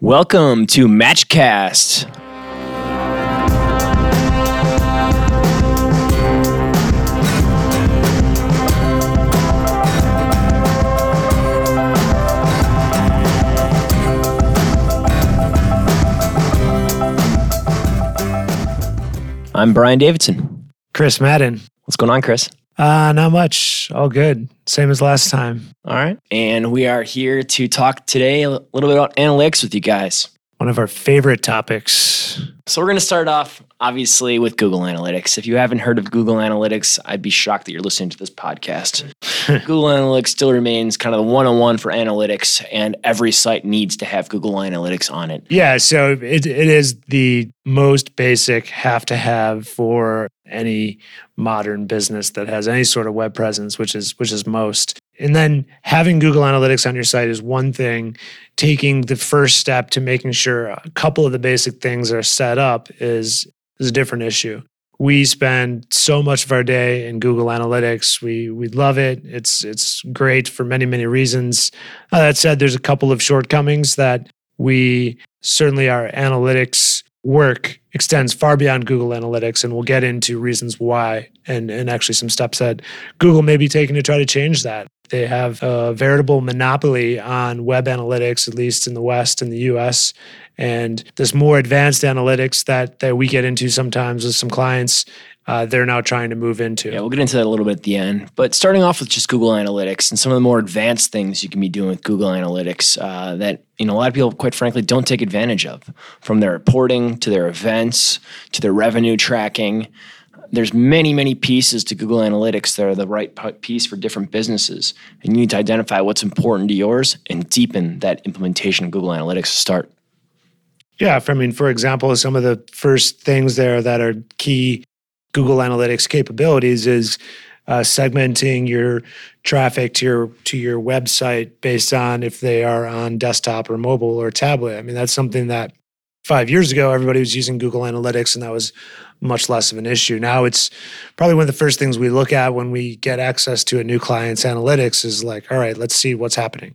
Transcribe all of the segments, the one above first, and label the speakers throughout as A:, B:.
A: Welcome to Matchcast. I'm Brian Davidson.
B: Chris Madden.
A: What's going on, Chris?
B: Uh, not much. All good. Same as last time.
A: All right. And we are here to talk today a little bit about analytics with you guys.
B: One of our favorite topics.
A: So, we're going to start off, obviously, with Google Analytics. If you haven't heard of Google Analytics, I'd be shocked that you're listening to this podcast. Google Analytics still remains kind of the one on one for analytics, and every site needs to have Google Analytics on it.
B: Yeah. So it, it is the most basic have to have for any modern business that has any sort of web presence, which is which is most. And then having Google Analytics on your site is one thing. Taking the first step to making sure a couple of the basic things are set up is is a different issue. We spend so much of our day in Google Analytics. We we love it. It's it's great for many many reasons. Uh, that said, there's a couple of shortcomings that we certainly our analytics work extends far beyond Google Analytics, and we'll get into reasons why and, and actually some steps that Google may be taking to try to change that. They have a veritable monopoly on web analytics, at least in the West and the US. And this more advanced analytics that, that we get into sometimes with some clients uh, they're now trying to move into.
A: Yeah, we'll get into that a little bit at the end. But starting off with just Google Analytics and some of the more advanced things you can be doing with Google Analytics uh, that you know a lot of people, quite frankly, don't take advantage of, from their reporting to their events to their revenue tracking. There's many, many pieces to Google Analytics that are the right piece for different businesses, and you need to identify what's important to yours and deepen that implementation of Google Analytics to start.
B: Yeah, I mean, for example, some of the first things there that are key Google Analytics capabilities is uh, segmenting your traffic to your to your website based on if they are on desktop or mobile or tablet. I mean, that's something that five years ago everybody was using Google Analytics, and that was much less of an issue. Now it's probably one of the first things we look at when we get access to a new client's analytics is like, all right, let's see what's happening.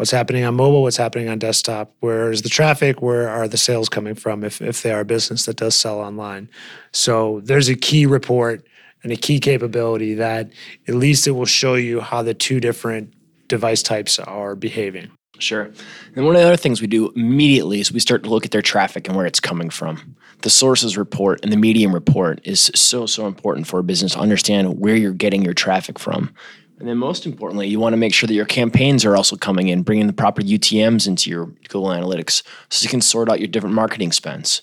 B: What's happening on mobile? What's happening on desktop? Where is the traffic? Where are the sales coming from if, if they are a business that does sell online? So there's a key report and a key capability that at least it will show you how the two different device types are behaving.
A: Sure. And one of the other things we do immediately is we start to look at their traffic and where it's coming from. The sources report and the medium report is so, so important for a business to understand where you're getting your traffic from. And then, most importantly, you want to make sure that your campaigns are also coming in, bringing the proper UTMs into your Google Analytics so you can sort out your different marketing spends.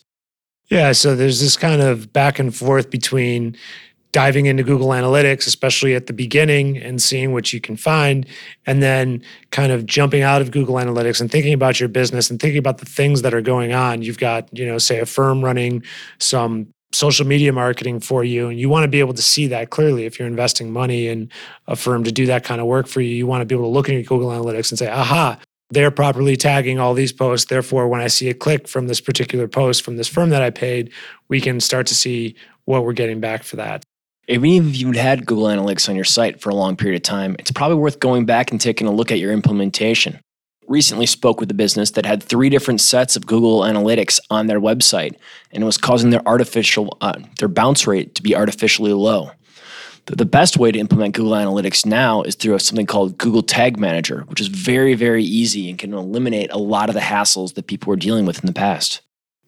B: Yeah. So there's this kind of back and forth between diving into Google Analytics, especially at the beginning, and seeing what you can find, and then kind of jumping out of Google Analytics and thinking about your business and thinking about the things that are going on. You've got, you know, say a firm running some social media marketing for you and you want to be able to see that clearly if you're investing money in a firm to do that kind of work for you you want to be able to look at your google analytics and say aha they're properly tagging all these posts therefore when i see a click from this particular post from this firm that i paid we can start to see what we're getting back for that
A: if you've had Google Analytics on your site for a long period of time, it's probably worth going back and taking a look at your implementation. Recently spoke with a business that had three different sets of Google Analytics on their website, and was causing their artificial uh, their bounce rate to be artificially low. The best way to implement Google Analytics now is through something called Google Tag Manager, which is very, very easy and can eliminate a lot of the hassles that people were dealing with in the past.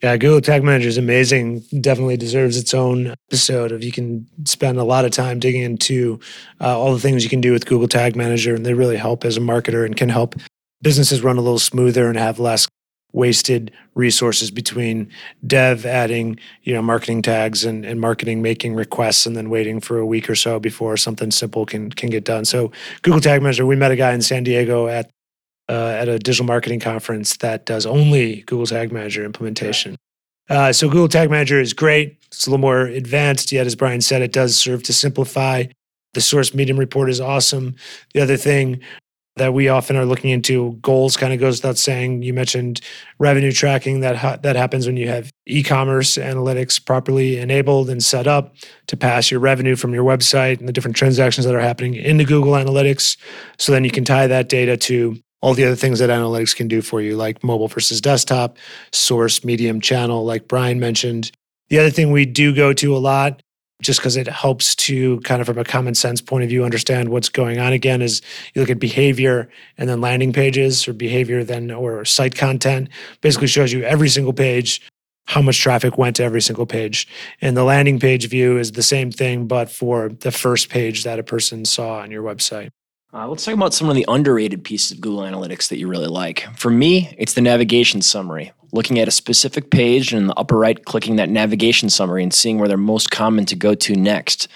B: Yeah, Google Tag Manager is amazing. Definitely deserves its own episode. If you can spend a lot of time digging into uh, all the things you can do with Google Tag Manager, and they really help as a marketer and can help businesses run a little smoother and have less wasted resources between dev adding you know marketing tags and, and marketing making requests and then waiting for a week or so before something simple can can get done so google tag manager we met a guy in san diego at uh, at a digital marketing conference that does only Google Tag Manager implementation. Uh, so Google Tag Manager is great. It's a little more advanced, yet as Brian said, it does serve to simplify. The source medium report is awesome. The other thing that we often are looking into goals kind of goes without saying. You mentioned revenue tracking that ha- that happens when you have e-commerce analytics properly enabled and set up to pass your revenue from your website and the different transactions that are happening into Google Analytics. So then you can tie that data to all the other things that analytics can do for you, like mobile versus desktop, source, medium, channel, like Brian mentioned. The other thing we do go to a lot, just because it helps to kind of from a common sense point of view understand what's going on again, is you look at behavior and then landing pages or behavior then or site content. Basically shows you every single page how much traffic went to every single page. And the landing page view is the same thing, but for the first page that a person saw on your website.
A: Uh, let's talk about some of the underrated pieces of Google Analytics that you really like. For me, it's the navigation summary. Looking at a specific page and in the upper right, clicking that navigation summary and seeing where they're most common to go to next.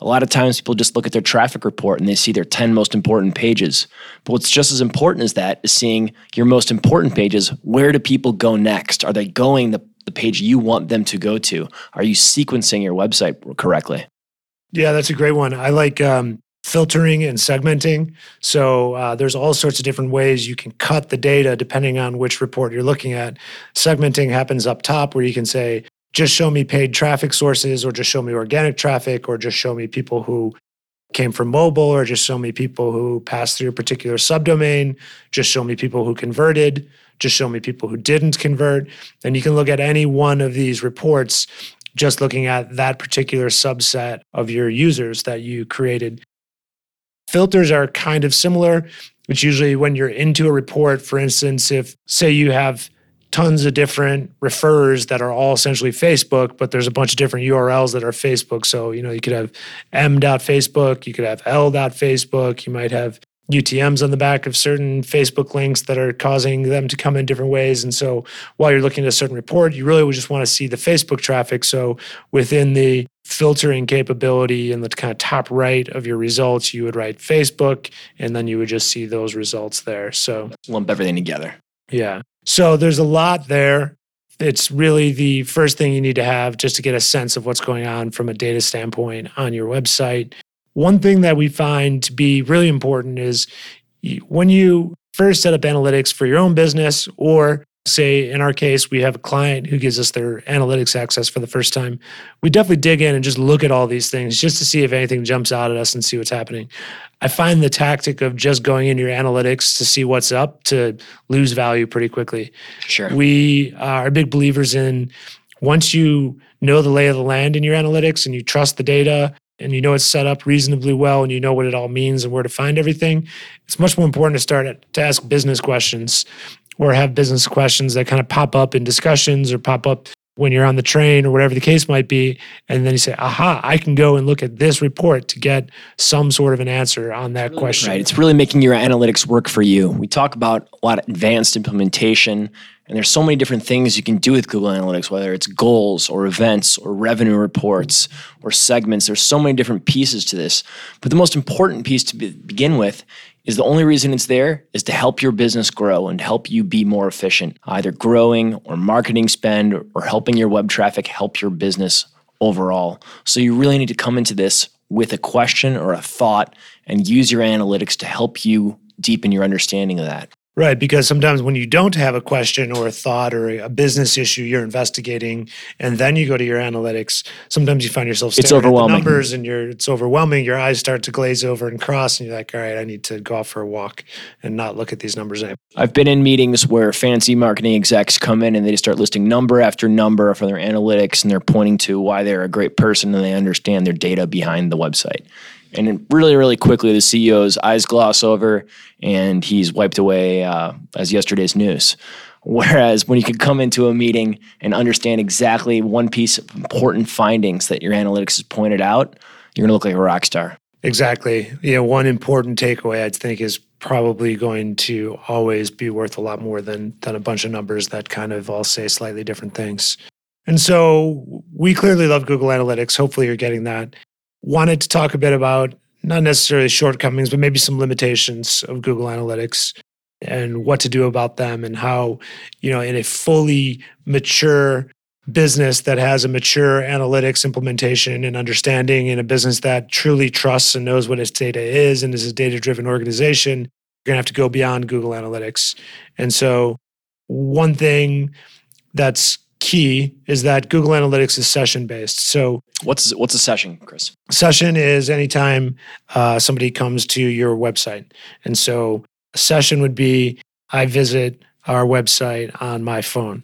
A: A lot of times people just look at their traffic report and they see their 10 most important pages. But what's just as important as that is seeing your most important pages. Where do people go next? Are they going the, the page you want them to go to? Are you sequencing your website correctly?
B: Yeah, that's a great one. I like um, filtering and segmenting. So uh, there's all sorts of different ways you can cut the data depending on which report you're looking at. Segmenting happens up top where you can say, just show me paid traffic sources, or just show me organic traffic, or just show me people who came from mobile, or just show me people who passed through a particular subdomain, just show me people who converted, just show me people who didn't convert. And you can look at any one of these reports just looking at that particular subset of your users that you created. Filters are kind of similar, which usually when you're into a report, for instance, if say you have tons of different refers that are all essentially Facebook, but there's a bunch of different URLs that are Facebook. So, you know, you could have m.facebook, you could have l.facebook, you might have UTMs on the back of certain Facebook links that are causing them to come in different ways. And so while you're looking at a certain report, you really would just want to see the Facebook traffic. So within the filtering capability in the kind of top right of your results, you would write Facebook and then you would just see those results there. So
A: lump everything together.
B: Yeah. So there's a lot there. It's really the first thing you need to have just to get a sense of what's going on from a data standpoint on your website. One thing that we find to be really important is when you first set up analytics for your own business, or say in our case, we have a client who gives us their analytics access for the first time, we definitely dig in and just look at all these things just to see if anything jumps out at us and see what's happening. I find the tactic of just going into your analytics to see what's up to lose value pretty quickly.
A: Sure.
B: We uh, are big believers in once you know the lay of the land in your analytics and you trust the data and you know it's set up reasonably well and you know what it all means and where to find everything, it's much more important to start to ask business questions or have business questions that kind of pop up in discussions or pop up when you're on the train or whatever the case might be. And then you say, aha, I can go and look at this report to get some sort of an answer on that question.
A: Right. It's really making your analytics work for you. We talk about a lot of advanced implementation, and there's so many different things you can do with Google Analytics, whether it's goals or events or revenue reports or segments. There's so many different pieces to this. But the most important piece to be, begin with is the only reason it's there is to help your business grow and help you be more efficient, either growing or marketing spend or helping your web traffic help your business overall. So you really need to come into this with a question or a thought and use your analytics to help you deepen your understanding of that.
B: Right, because sometimes when you don't have a question or a thought or a business issue you're investigating, and then you go to your analytics, sometimes you find yourself
A: it's overwhelming.
B: numbers, and you're it's overwhelming. Your eyes start to glaze over and cross, and you're like, "All right, I need to go out for a walk and not look at these numbers." Anymore.
A: I've been in meetings where fancy marketing execs come in and they just start listing number after number for their analytics, and they're pointing to why they're a great person and they understand their data behind the website. And really, really quickly, the CEO's eyes gloss over and he's wiped away uh, as yesterday's news. Whereas when you can come into a meeting and understand exactly one piece of important findings that your analytics has pointed out, you're going to look like a rock star.
B: Exactly. Know, one important takeaway I'd think is probably going to always be worth a lot more than than a bunch of numbers that kind of all say slightly different things. And so we clearly love Google Analytics. Hopefully you're getting that wanted to talk a bit about not necessarily shortcomings, but maybe some limitations of Google Analytics and what to do about them and how, you know, in a fully mature business that has a mature analytics implementation and understanding in a business that truly trusts and knows what its data is and is a data driven organization, you're going to have to go beyond Google Analytics. And so, one thing that's key is that Google Analytics is session based. So
A: what's what's a session, Chris?
B: Session is anytime uh, somebody comes to your website, and so A session would be I visit our website on my phone.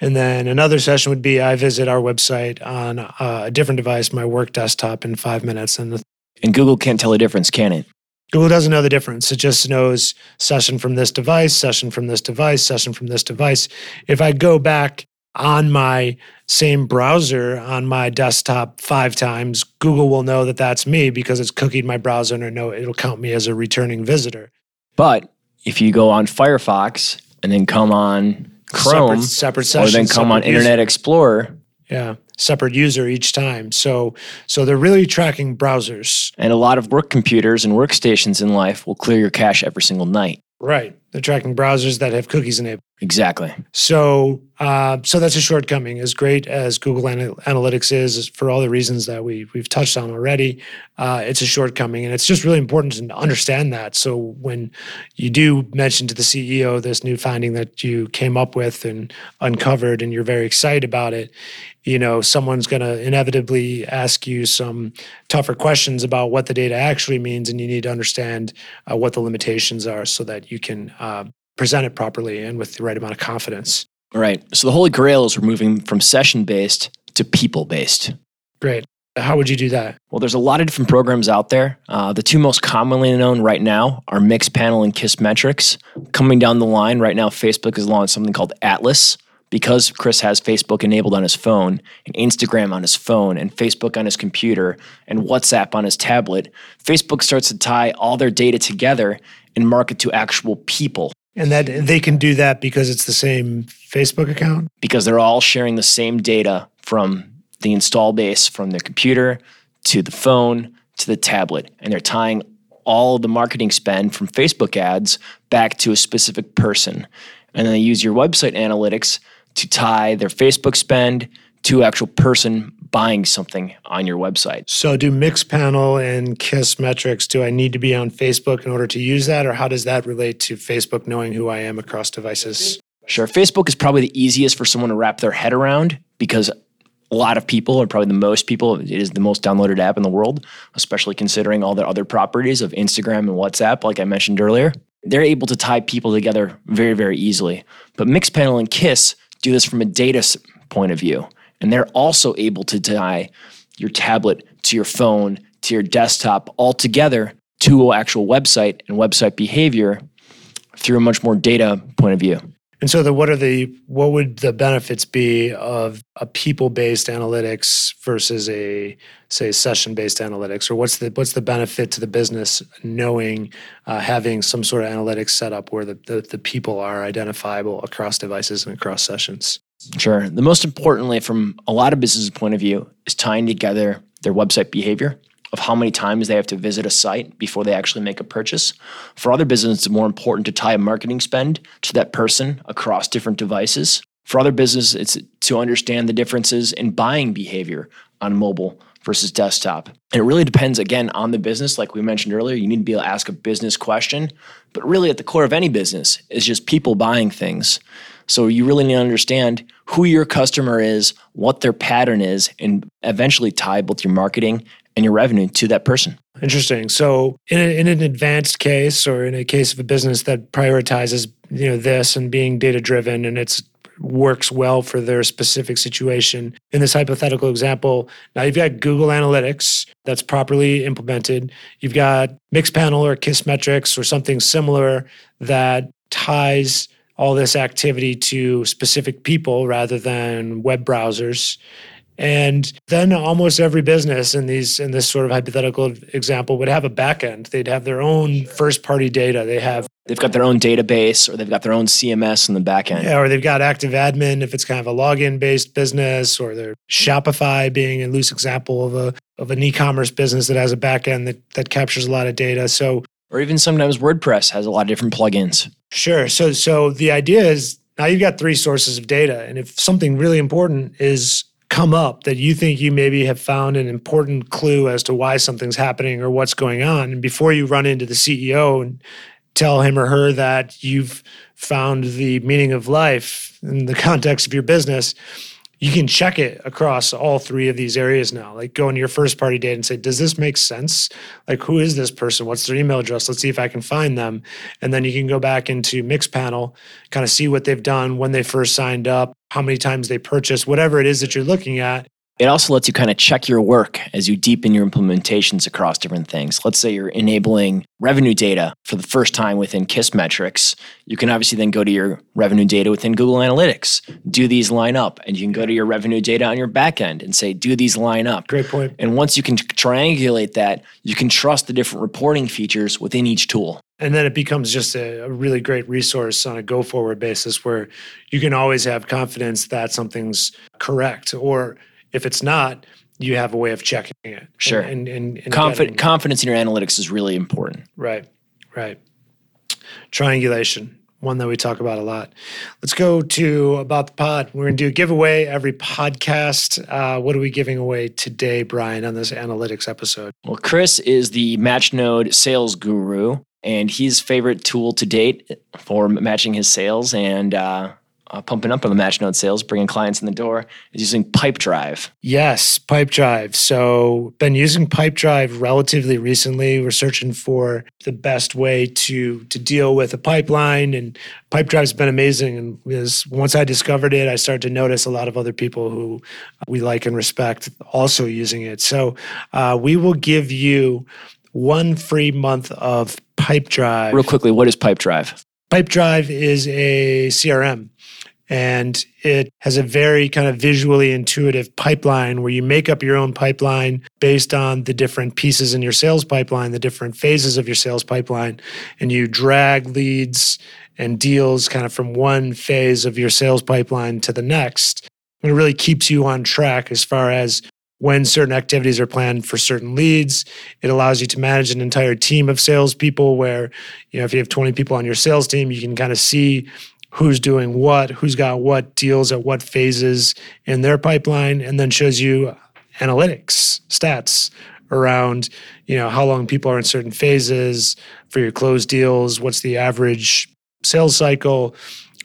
B: And then another session would be I visit our website on uh, a different device, my work desktop, in five minutes. And
A: And Google can't tell the difference, can it?
B: Google doesn't know the difference. It just knows session from this device, session from this device, session from this device. If I go back on my same browser on my desktop five times, Google will know that that's me because it's cookied my browser and know it'll count me as a returning visitor.
A: But if you go on Firefox and then come on Chrome
B: separate, separate
A: or then come on
B: user-
A: Internet Explorer,
B: Yeah, separate user each time. So so they're really tracking browsers.
A: and a lot of work computers and workstations in life will clear your cache every single night.
B: Right. They're tracking browsers that have cookies enabled.
A: Exactly.
B: So, uh, so that's a shortcoming. As great as Google Ana- Analytics is, for all the reasons that we we've touched on already, uh, it's a shortcoming, and it's just really important to understand that. So, when you do mention to the CEO this new finding that you came up with and uncovered, and you're very excited about it, you know, someone's going to inevitably ask you some tougher questions about what the data actually means, and you need to understand uh, what the limitations are so that you can uh, present it properly and with the right amount of confidence.
A: Right. So the holy grail is we're moving from session based to people based.
B: Great. How would you do that?
A: Well, there's a lot of different programs out there. Uh, the two most commonly known right now are Mixpanel and Kissmetrics. Coming down the line right now, Facebook has launched something called Atlas. Because Chris has Facebook enabled on his phone, and Instagram on his phone, and Facebook on his computer, and WhatsApp on his tablet, Facebook starts to tie all their data together and market to actual people
B: And that they can do that because it's the same Facebook account.
A: because they're all sharing the same data from the install base from their computer to the phone to the tablet and they're tying all the marketing spend from Facebook ads back to a specific person and then they use your website analytics to tie their Facebook spend to actual person buying something on your website.
B: So, do Mixpanel and Kissmetrics? Do I need to be on Facebook in order to use that, or how does that relate to Facebook knowing who I am across devices?
A: Sure. Facebook is probably the easiest for someone to wrap their head around because a lot of people, or probably the most people, it is the most downloaded app in the world, especially considering all the other properties of Instagram and WhatsApp, like I mentioned earlier. They're able to tie people together very, very easily. But Mixpanel and Kiss do this from a data point of view. And they're also able to tie your tablet to your phone to your desktop all together to an actual website and website behavior through a much more data point of view.
B: And so, the what are the what would the benefits be of a people based analytics versus a say session based analytics, or what's the what's the benefit to the business knowing uh, having some sort of analytics set up where the, the the people are identifiable across devices and across sessions?
A: Sure. The most importantly, from a lot of businesses' point of view, is tying together their website behavior of how many times they have to visit a site before they actually make a purchase. For other businesses, it's more important to tie a marketing spend to that person across different devices. For other businesses, it's to understand the differences in buying behavior on mobile versus desktop. And it really depends again on the business. Like we mentioned earlier, you need to be able to ask a business question. But really, at the core of any business is just people buying things. So you really need to understand who your customer is, what their pattern is, and eventually tie both your marketing and your revenue to that person.
B: Interesting. So, in, a, in an advanced case, or in a case of a business that prioritizes, you know, this and being data driven, and it's works well for their specific situation. In this hypothetical example, now you've got Google Analytics that's properly implemented. You've got Mixpanel or Kissmetrics or something similar that ties all this activity to specific people rather than web browsers. And then almost every business in these in this sort of hypothetical example would have a backend. They'd have their own first party data. They have
A: They've got their own database or they've got their own CMS in the back end.
B: yeah, or they've got active admin if it's kind of a login based business, or they're Shopify being a loose example of a of an e-commerce business that has a backend that that captures a lot of data. So
A: Or even sometimes WordPress has a lot of different plugins.
B: Sure. So so the idea is now you've got three sources of data, and if something really important is come up that you think you maybe have found an important clue as to why something's happening or what's going on, and before you run into the CEO and tell him or her that you've found the meaning of life in the context of your business, you can check it across all three of these areas now. Like go into your first party data and say, does this make sense? Like, who is this person? What's their email address? Let's see if I can find them. And then you can go back into Mixpanel, kind of see what they've done, when they first signed up, how many times they purchased, whatever it is that you're looking at.
A: It also lets you kind of check your work as you deepen your implementations across different things. Let's say you're enabling revenue data for the first time within Kissmetrics. You can obviously then go to your revenue data within Google Analytics. Do these line up? And you can go to your revenue data on your backend and say, do these line up?
B: Great point.
A: And once you can triangulate that, you can trust the different reporting features within each tool.
B: And then it becomes just a, a really great resource on a go forward basis where you can always have confidence that something's correct or if it's not, you have a way of checking it.
A: Sure.
B: And, and, and
A: Confi- confidence in your analytics is really important.
B: Right, right. Triangulation, one that we talk about a lot. Let's go to about the pod. We're going to do a giveaway every podcast. Uh, what are we giving away today, Brian, on this analytics episode?
A: Well, Chris is the Matchnode sales guru, and his favorite tool to date for matching his sales and uh, uh, pumping up on the Matchnode sales, bringing clients in the door, is using Pipedrive.
B: Yes, Pipedrive. So, been using Pipedrive relatively recently. We're searching for the best way to to deal with a pipeline, and Pipedrive's been amazing. And was, once I discovered it, I started to notice a lot of other people who we like and respect also using it. So, uh, we will give you one free month of Pipedrive.
A: Real quickly, what is Pipedrive?
B: Pipedrive is a CRM and it has a very kind of visually intuitive pipeline where you make up your own pipeline based on the different pieces in your sales pipeline, the different phases of your sales pipeline, and you drag leads and deals kind of from one phase of your sales pipeline to the next. And it really keeps you on track as far as when certain activities are planned for certain leads. It allows you to manage an entire team of salespeople where, you know, if you have 20 people on your sales team, you can kind of see who's doing what, who's got what deals at what phases in their pipeline, and then shows you uh, analytics, stats around, you know, how long people are in certain phases for your closed deals, what's the average sales cycle,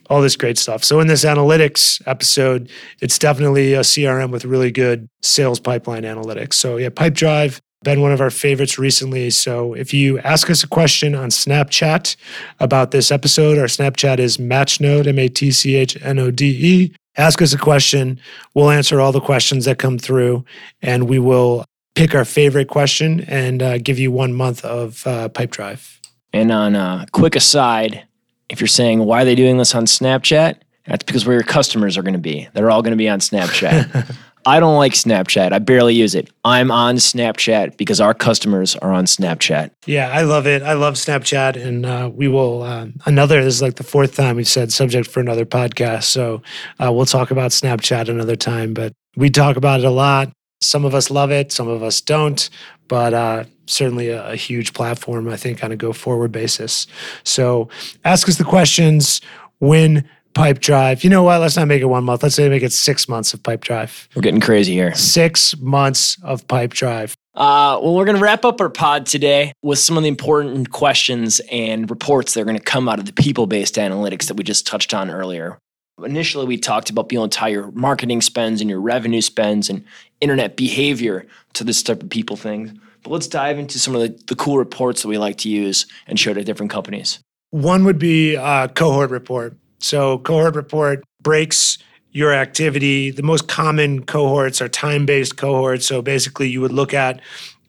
B: all this great stuff. So in this analytics episode, it's definitely a CRM with really good sales pipeline analytics. So yeah, Pipedrive been one of our favorites recently. So if you ask us a question on Snapchat about this episode, our Snapchat is Matchnode, M A T C H N O D E. Ask us a question. We'll answer all the questions that come through, and we will pick our favorite question and uh, give you one month of uh, Pipedrive.
A: And on a quick aside, if you're saying why are they doing this on Snapchat, that's because where your customers are going to be. They're all going to be on Snapchat. I don't like Snapchat. I barely use it. I'm on Snapchat because our customers are on Snapchat.
B: Yeah, I love it. I love Snapchat, and uh, we will um, another. This is like the fourth time we've said subject for another podcast. So uh, we'll talk about Snapchat another time. But we talk about it a lot. Some of us love it, some of us don't. But uh, certainly a, a huge platform, I think, on a go forward basis. So ask us the questions. When Pipedrive. You know what? Let's not make it one month. Let's say make it six months of Pipedrive.
A: We're getting crazy here.
B: Six months of Pipedrive.
A: Uh, well, we're going to wrap up our pod today with some of the important questions and reports that are going to come out of the people based analytics that we just touched on earlier. Initially, we talked about being able to tie your marketing spends and your revenue spends and internet behavior to this type of people thing. But let's dive into some of the, the cool reports that we like to use and show to different companies.
B: One would be a cohort report. So, cohort report breaks your activity. The most common cohorts are time based cohorts. So, basically, you would look at,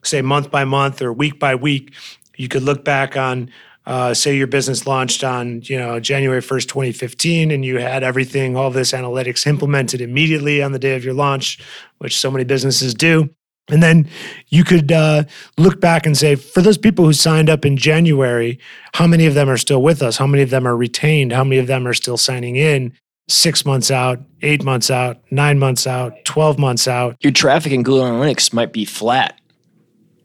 B: say, month by month or week by week. You could look back on, uh, say, your business launched on, you know, January 1st, 2015, and you had everything, all this analytics implemented immediately on the day of your launch, which so many businesses do. And then you could uh, look back and say, for those people who signed up in January, how many of them are still with us? How many of them are retained? How many of them are still signing in six months out, eight months out, nine months out, 12 months out?
A: Your traffic in Google Analytics might be flat,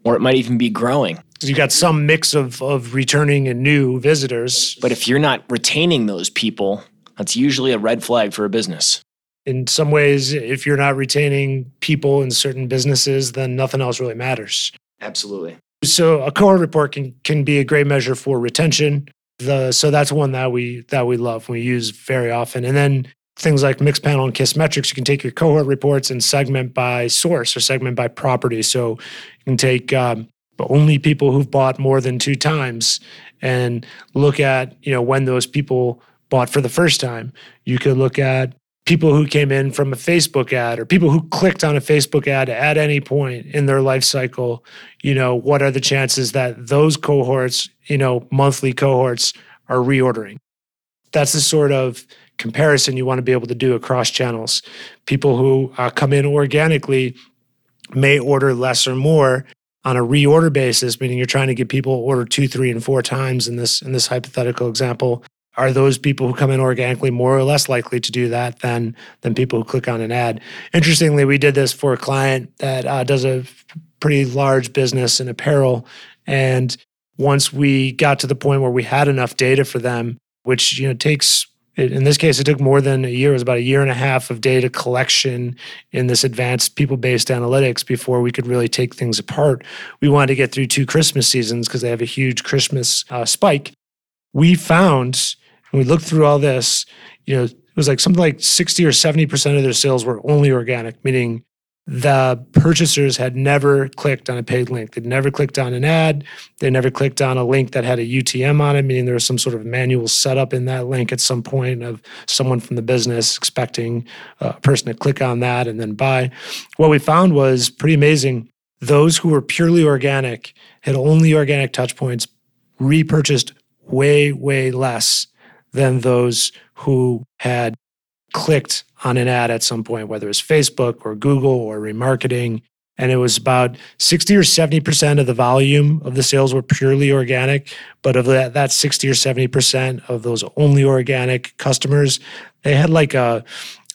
A: or it might even be growing.
B: So you've got some mix of, of returning and new visitors.
A: But if you're not retaining those people, that's usually a red flag for a business.
B: In some ways, if you're not retaining people in certain businesses, then nothing else really matters.
A: Absolutely.
B: So a cohort report can can be a great measure for retention. The so that's one that we that we love we use very often. And then things like Mixpanel and Kissmetrics, you can take your cohort reports and segment by source or segment by property. So you can take um, only people who've bought more than two times and look at you know when those people bought for the first time. You could look at people who came in from a Facebook ad or people who clicked on a Facebook ad at any point in their life cycle. You know, what are the chances that those cohorts, you know, monthly cohorts are reordering? That's the sort of comparison you want to be able to do across channels. People who uh, come in organically may order less or more on a reorder basis, meaning you're trying to get people order two, three, and four times in this in this hypothetical example. Are those people who come in organically more or less likely to do that than than people who click on an ad? Interestingly, we did this for a client that uh, does a pretty large business in apparel, and once we got to the point where we had enough data for them, which you know takes in this case, it took more than a year. It was about a year and a half of data collection in this advanced people based analytics before we could really take things apart. We wanted to get through two Christmas seasons because they have a huge Christmas uh, spike. We found, and we looked through all this, you know, it was like something like 60 or 70% of their sales were only organic, meaning the purchasers had never clicked on a paid link. They'd never clicked on an ad. They never clicked on a link that had a UTM on it, meaning there was some sort of manual setup in that link at some point of someone from the business expecting a person to click on that and then buy. What we found was pretty amazing. Those who were purely organic, had only organic touch points, repurchased way, way less than those who had clicked on an ad at some point, whether it's Facebook or Google or remarketing. And it was about 60 or 70% of the volume of the sales were purely organic. But of that, that 60 or 70% of those only organic customers, they had like a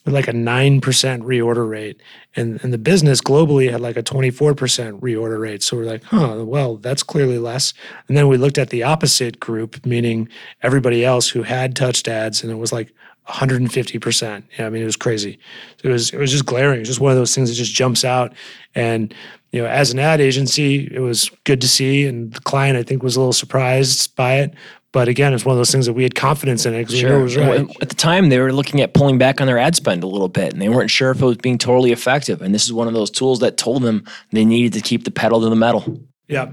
B: like a 9% reorder rate. And, and the business globally had like a 24% reorder rate. So we're like, huh, well, that's clearly less. And then we looked at the opposite group, meaning everybody else who had touched ads, and it was like 150%. Yeah, I mean, it was crazy. It was it was just glaring. It was just one of those things that just jumps out. And you know, as an ad agency, it was good to see, and the client I think was a little surprised by it. But again, it's one of those things that we had confidence in it because sure. we knew it was right.
A: At the time, they were looking at pulling back on their ad spend a little bit, and they weren't sure if it was being totally effective. And this is one of those tools that told them they needed to keep the pedal to the metal.
B: Yeah,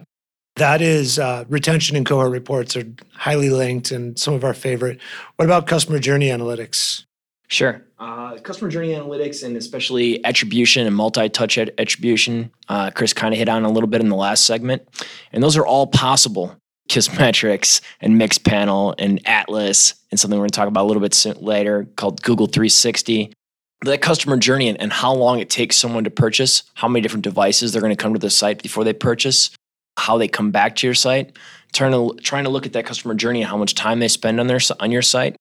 B: that is uh, retention and cohort reports are highly linked and some of our favorite. What about customer journey analytics?
A: Sure. Uh, customer journey analytics and especially attribution and multi-touch attribution, uh, Chris kind of hit on a little bit in the last segment, and those are all possible. Kissmetrics and Mixpanel and Atlas and something we're going to talk about a little bit later called Google 360 that customer journey and, and, how long it takes someone to purchase, how many different devices they're going to come to the site before they purchase, how they come back to your site, trying to trying to look at that customer journey and how much time they spend on their on your site,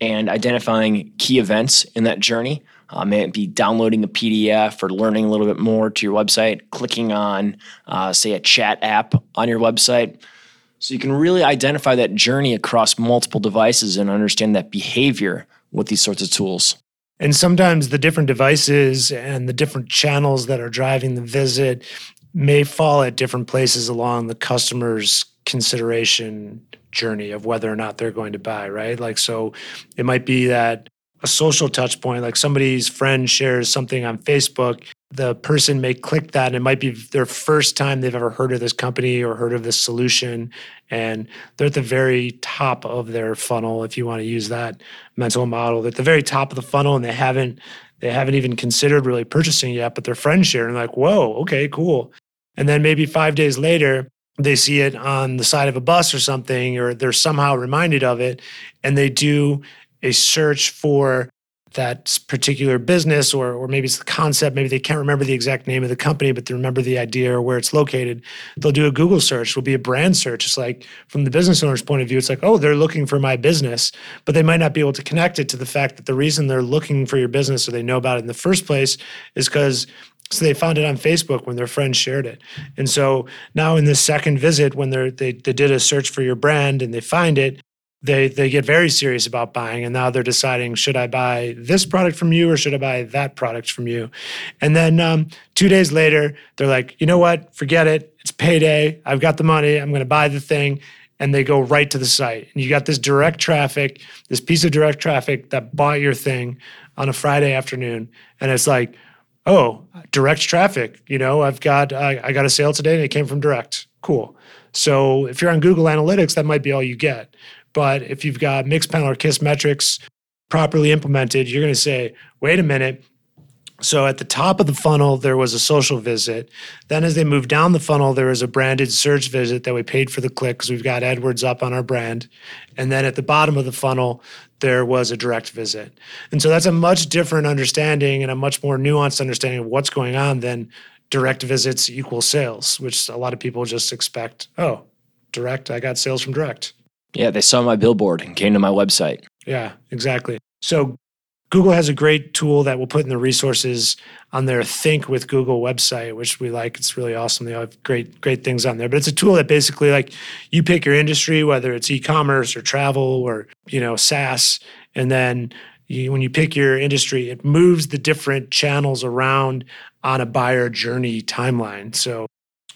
A: and identifying key events in that journey. Uh, may it be downloading a PDF or learning a little bit more to your website, clicking on, uh, say, a chat app on your website. So you can really identify that journey across multiple devices and understand that behavior with these sorts of tools.
B: And sometimes the different devices and the different channels that are driving the visit may fall at different places along the customer's consideration journey of whether or not they're going to buy, right? Like, so it might be that a social touch point, like somebody's friend shares something on Facebook, the person may click that and it might be their first time they've ever heard of this company or heard of this solution. And they're at the very top of their funnel, if you want to use that mental model. They're at the very top of the funnel and they haven't they haven't even considered really purchasing yet, but their friends share and like, whoa, okay, cool. And then maybe five days later, they see it on the side of a bus or something, or they're somehow reminded of it, and they do a search for that particular business or or maybe it's the concept maybe they can't remember the exact name of the company but they remember the idea or where it's located. They'll do a google search will be a brand search. It's like from the business owner's point of view it's like oh they're looking for my business but they might not be able to connect it to the fact that the reason they're looking for your business or they know about it in the first place is because so they found it on Facebook when their friends shared it. And so now in this second visit, when they they did a search for your brand and they find it, they they get very serious about buying. And now they're deciding, should I buy this product from you or should I buy that product from you? And then um, two days later, they're like, you know what? Forget it. It's payday. I've got the money. I'm going to buy the thing and they go right to the site. And you got this direct traffic, this piece of direct traffic that bought your thing on a Friday afternoon, and it's like, oh, direct traffic. You know, I've got I, I got a sale today, and it came from direct. Cool. So if you're on Google Analytics, that might be all you get. But if you've got Mixpanel or Kissmetrics properly implemented, you're going to say, wait a minute, so at the top of the funnel, there was a social visit. Then as they moved down the funnel, there was a branded search visit that we paid for the click because we've got AdWords up on our brand. And then at the bottom of the funnel, there was a direct visit. And so that's a much different understanding and a much more nuanced understanding of what's going on than direct visits equal sales, which a lot of people just expect, oh, direct, I got sales from direct.
A: Yeah, they saw my billboard and came to my website.
B: Yeah, exactly. So Google has a great tool that we'll put in the resources on their Think with Google website, which we like. It's really awesome. They have great, great things on there. But it's a tool that basically like you pick your industry, whether it's e-commerce or travel or you know SaaS, and then you, when you pick your industry, it moves the different channels around on a buyer journey timeline. So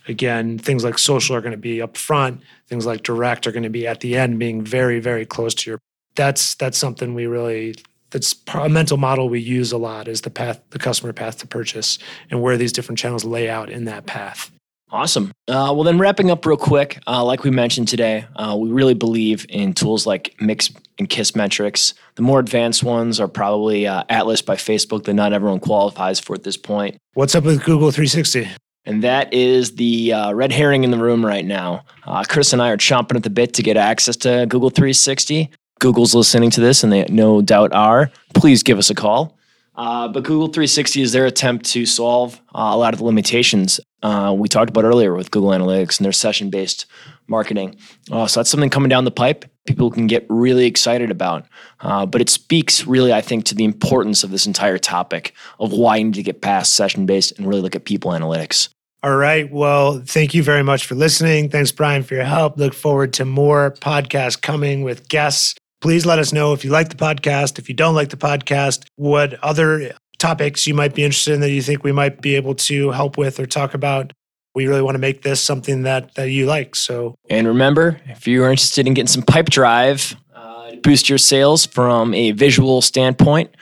B: again, things like social are going to be up front. Things like direct are going to be at the end, being very, very close to your. That's that's something we really that's a mental model we use a lot is the path, the customer path to purchase, and where these different channels lay out in that path.
A: Awesome. Uh, well, then wrapping up real quick, uh, like we mentioned today, uh, we really believe in tools like Mix and Kissmetrics. The more advanced ones are probably uh, Atlas by Facebook that not everyone qualifies for at this point.
B: What's up with Google 360?
A: And that is the uh, red herring in the room right now. Uh, Chris and I are chomping at the bit to get access to Google 360. Google's listening to this, and they no doubt are, please give us a call. Uh, but Google 360 is their attempt to solve uh, a lot of the limitations uh, we talked about earlier with Google Analytics and their session based marketing. Uh, so that's something coming down the pipe people can get really excited about. Uh, but it speaks really, I think, to the importance of this entire topic of why you need to get past session based and really look at people analytics.
B: All right. Well, thank you very much for listening. Thanks, Brian, for your help. Look forward to more podcasts coming with guests Please let us know if you like the podcast. If you don't like the podcast, what other topics you might be interested in that you think we might be able to help with or talk about. We really want to make this something that, that you like. So,
A: and remember, if you are interested in getting some Pipedrive, uh, boost your sales from a visual standpoint,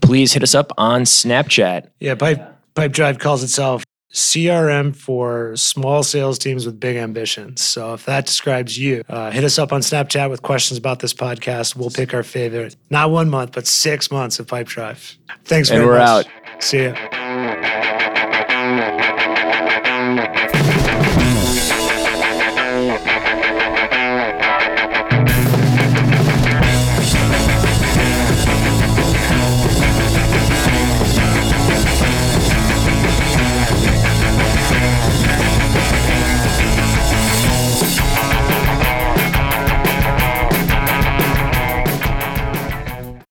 A: please hit us up on Snapchat.
B: Yeah, Pipe Pipedrive calls itself CRM for small sales teams with big ambitions. So if that describes you, uh, hit us up on Snapchat with questions about this podcast. We'll pick our favorite, not one month, but six months of Pipedrive. Thanks
A: and
B: very
A: we're
B: much.
A: out.
B: See ya.